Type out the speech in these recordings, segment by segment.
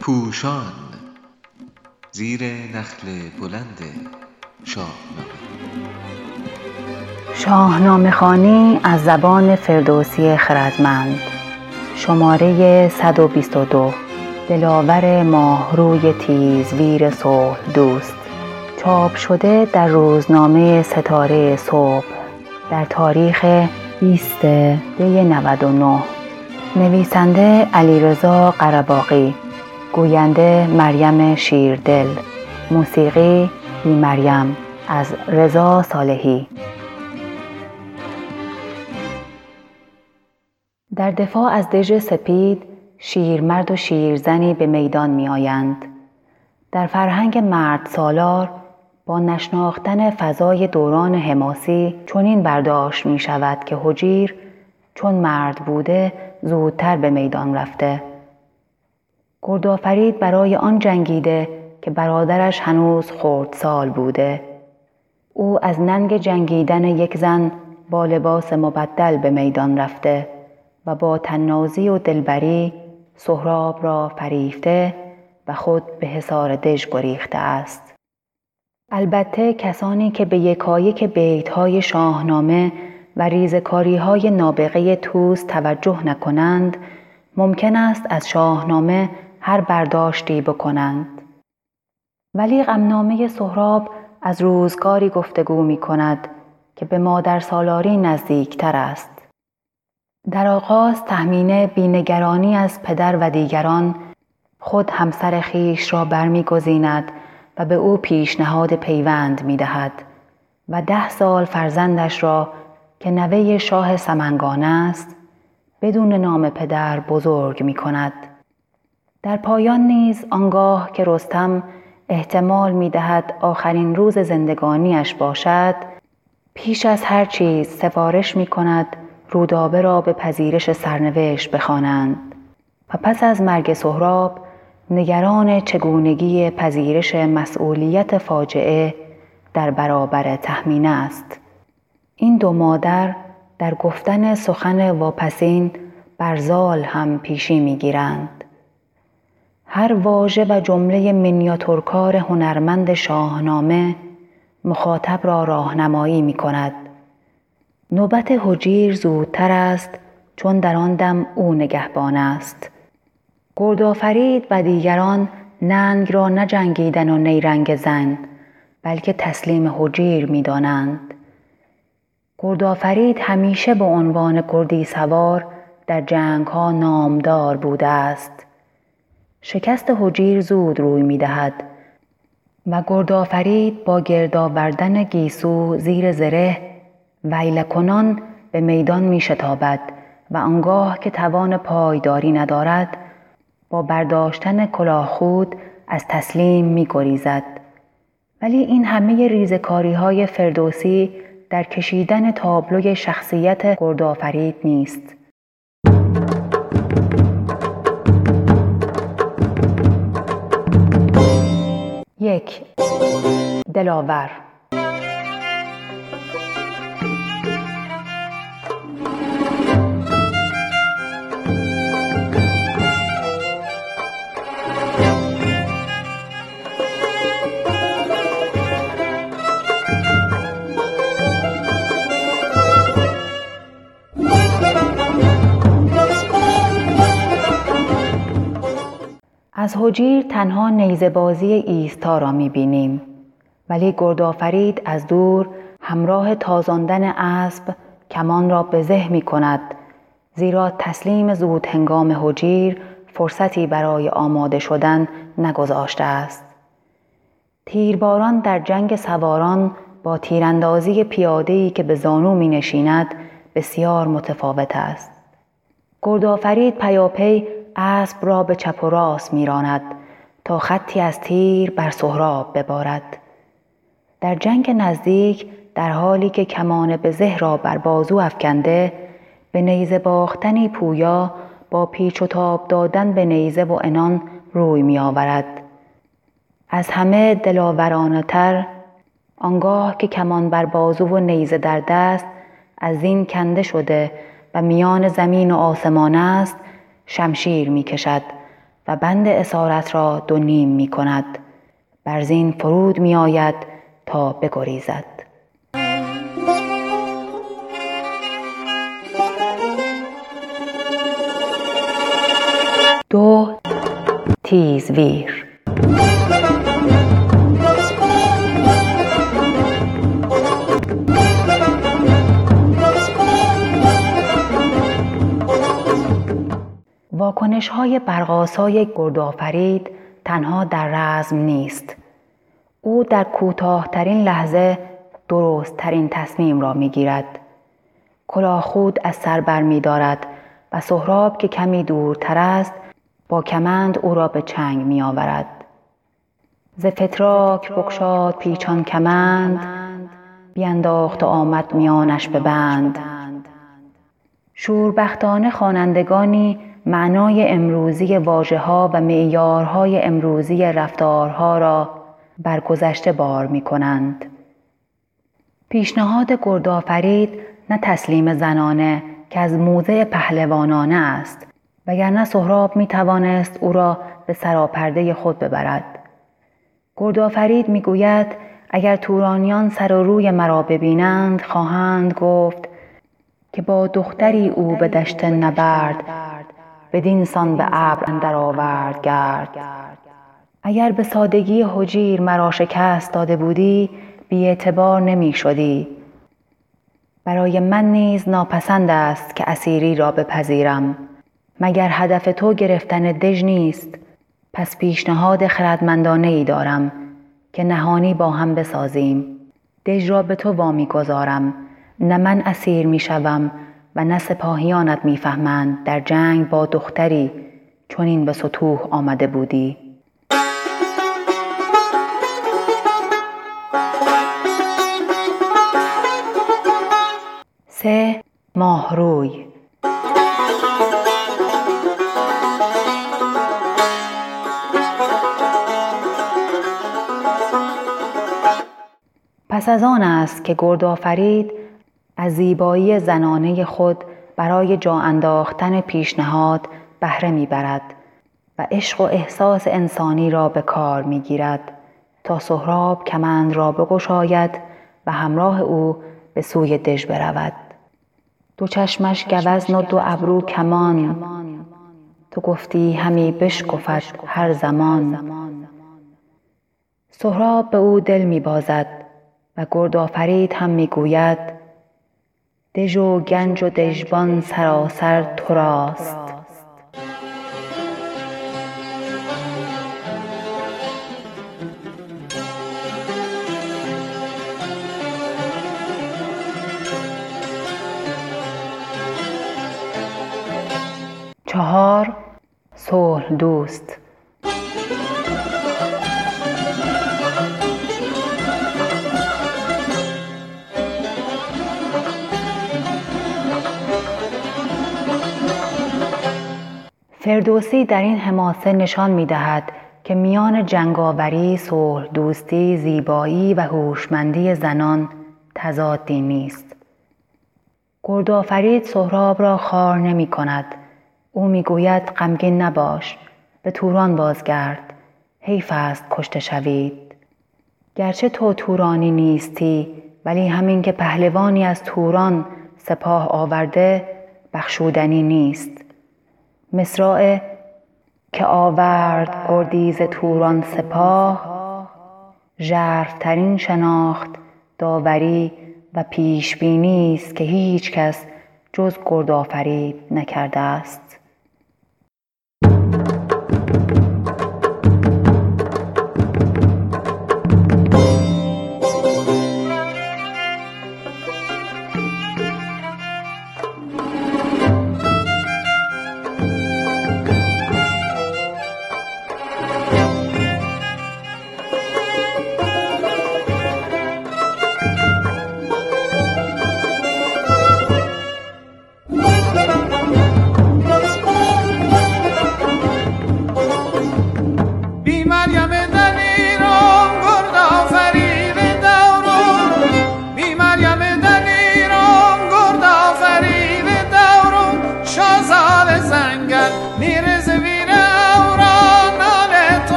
پوشان زیر نخل بلند شاهنامه شاهنامه خوانی از زبان فردوسی خردمند. شماره 122 دلاور ماهروی تیزویر صلح دوست. چاپ شده در روزنامه ستاره صبح. در تاریخ 20 دی 99 نویسنده علیرضا قرباقی گوینده مریم شیردل موسیقی بی مریم از رضا صالحی در دفاع از دژ سپید شیرمرد و شیرزنی به میدان می آیند. در فرهنگ مرد سالار با نشناختن فضای دوران حماسی چنین برداشت می شود که حجیر چون مرد بوده زودتر به میدان رفته. گردآفرید برای آن جنگیده که برادرش هنوز سال بوده. او از ننگ جنگیدن یک زن با لباس مبدل به میدان رفته و با تنازی و دلبری سهراب را فریفته و خود به حصار دژ گریخته است. البته کسانی که به یکایک بیتهای شاهنامه و ریزکاری های نابغه توس توجه نکنند ممکن است از شاهنامه هر برداشتی بکنند. ولی غمنامه سهراب از روزگاری گفتگو می کند که به مادر سالاری نزدیکتر است. در آغاز تهمینه بینگرانی از پدر و دیگران خود همسر خیش را برمیگزیند و به او پیشنهاد پیوند می دهد و ده سال فرزندش را که نوه شاه سمنگان است بدون نام پدر بزرگ می کند. در پایان نیز آنگاه که رستم احتمال می دهد آخرین روز زندگانیش باشد پیش از هر چیز سفارش می کند رودابه را به پذیرش سرنوشت بخوانند و پس از مرگ سهراب نگران چگونگی پذیرش مسئولیت فاجعه در برابر تحمینه است این دو مادر در گفتن سخن واپسین برزال هم پیشی می‌گیرند. هر واژه و جمله منیاتورکار هنرمند شاهنامه مخاطب را راهنمایی می کند نوبت حجیر زودتر است چون در آن دم او نگهبان است. گردآفرید و دیگران ننگ را نجنگیدن و نیرنگ زن بلکه تسلیم حجیر می‌دانند. گردآفرید همیشه به عنوان گردی سوار در جنگ ها نامدار بوده است شکست حجیر زود روی می دهد و گردآفرید با گردآوردن گیسو زیر زره ویل کنان به میدان می شتابد و آنگاه که توان پایداری ندارد با برداشتن کلاه خود از تسلیم می گریزد. ولی این همه ریزکاری های فردوسی در کشیدن تابلوی شخصیت گردآفرید نیست. یک دلاور از حجیر تنها نیزه بازی ایستا را می بینیم ولی گردآفرید از دور همراه تازاندن اسب کمان را به زه می کند زیرا تسلیم زود هنگام حجیر فرصتی برای آماده شدن نگذاشته است. تیرباران در جنگ سواران با تیراندازی پیادهی که به زانو می نشیند بسیار متفاوت است. گردآفرید پیاپی اسب را به چپ و راست میراند تا خطی از تیر بر سهراب ببارد در جنگ نزدیک در حالی که کمان به زه را بر بازو افکنده به نیزه باختنی پویا با پیچ و تاب دادن به نیزه و انان روی می آورد. از همه دلاورانه تر آنگاه که کمان بر بازو و نیزه در دست از این کنده شده و میان زمین و آسمان است شمشیر می کشد و بند اسارت را دو نیم می کند برزین فرود می آید تا بگریزد. دو تیزویر واکنش های برقاسای گردآفرید تنها در رزم نیست. او در کوتاهترین لحظه درست ترین تصمیم را می گیرد. کلاه خود از سر بر می دارد و سهراب که کمی دورتر است با کمند او را به چنگ می آورد. ز فتراک بکشاد پیچان کمند بیانداخت و آمد میانش به بند شوربختانه خوانندگانی معنای امروزی واژه ها و معیارهای امروزی رفتارها را بر گذشته بار می کنند. پیشنهاد گردآفرید نه تسلیم زنانه که از موضع پهلوانانه است وگرنه سهراب می توانست او را به سراپرده خود ببرد. گردآفرید می گوید اگر تورانیان سر و روی مرا ببینند خواهند گفت که با دختری او به دشت نبرد بدین سان به ابر اندر آورد گرد. اگر به سادگی حجیر مرا شکست داده بودی بی اعتبار نمی شدی. برای من نیز ناپسند است که اسیری را بپذیرم. مگر هدف تو گرفتن دژ نیست؟ پس پیشنهاد خردمندانه ای دارم که نهانی با هم بسازیم. دژ را به تو وامی گذارم. نه من اسیر می شوم و نه سپاهیانت می‌فهمند در جنگ با دختری چون این به سطوح آمده بودی. سه ماهروی پس از آن است که گرد آفرید از زیبایی زنانه خود برای جا انداختن پیشنهاد بهره می‌برد و عشق و احساس انسانی را به کار می‌گیرد تا سهراب کمند را بگشاید و همراه او به سوی دژ برود. دو چشمش گوزن و دو ابرو کمان. تو گفتی همی بشکفد هر زمان. سهراب به او دل میبازد و گرد آفرید هم می‌گوید دژ و گنج و دژبان سراسر تو راست. چهار صلح دوست. فردوسی در این حماسه نشان می دهد که میان جنگاوری، صلح دوستی، زیبایی و هوشمندی زنان تضادی نیست. گردآفرید سهراب را خار نمی کند. او می‌گوید غمگین نباش به توران بازگرد حیف است کشته شوید گرچه تو تورانی نیستی ولی همین که پهلوانی از توران سپاه آورده بخشودنی نیست. مصراع که آورد گردیز توران سپاه ژرفترین شناخت داوری و پیشبینی است که هیچ کس جز گرد آفرید نکرده است.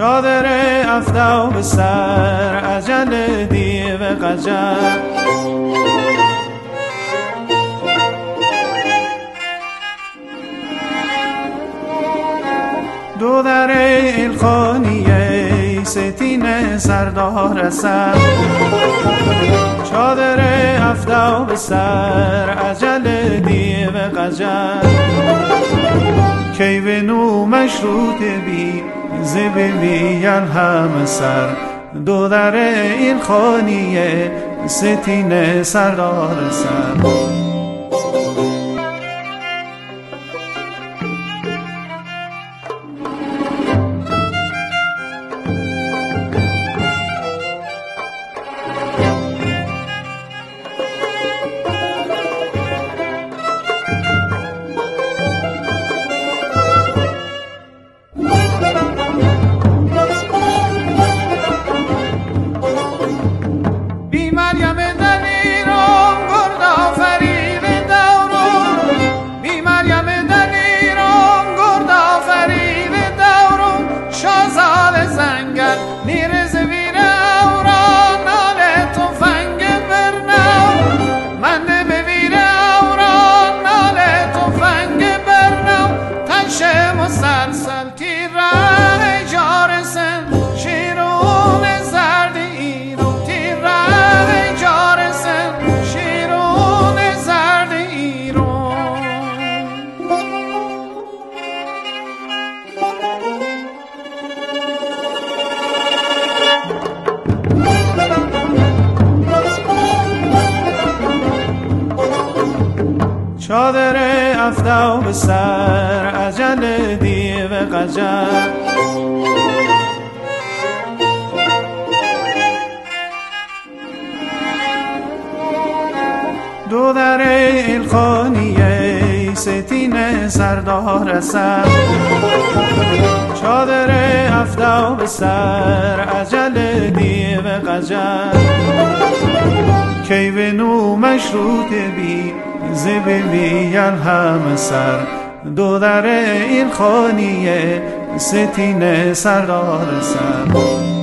افتا به سر عجل دیو قجر. دو در الخانیه ستین سردار سر چادر افتا به سر عجل دیو قجر. کی نو مشروط بی زبی هم سر. دو در این خانیه ستین سردار سر. افتا به سر عجل دیو قجر. دو در الخانیه ستین سردار سر چادر افتا به سر عجل دیو قجر. کی به نو مشروط بی زبی هم سر. دو در این خانیه ستین سردار سر.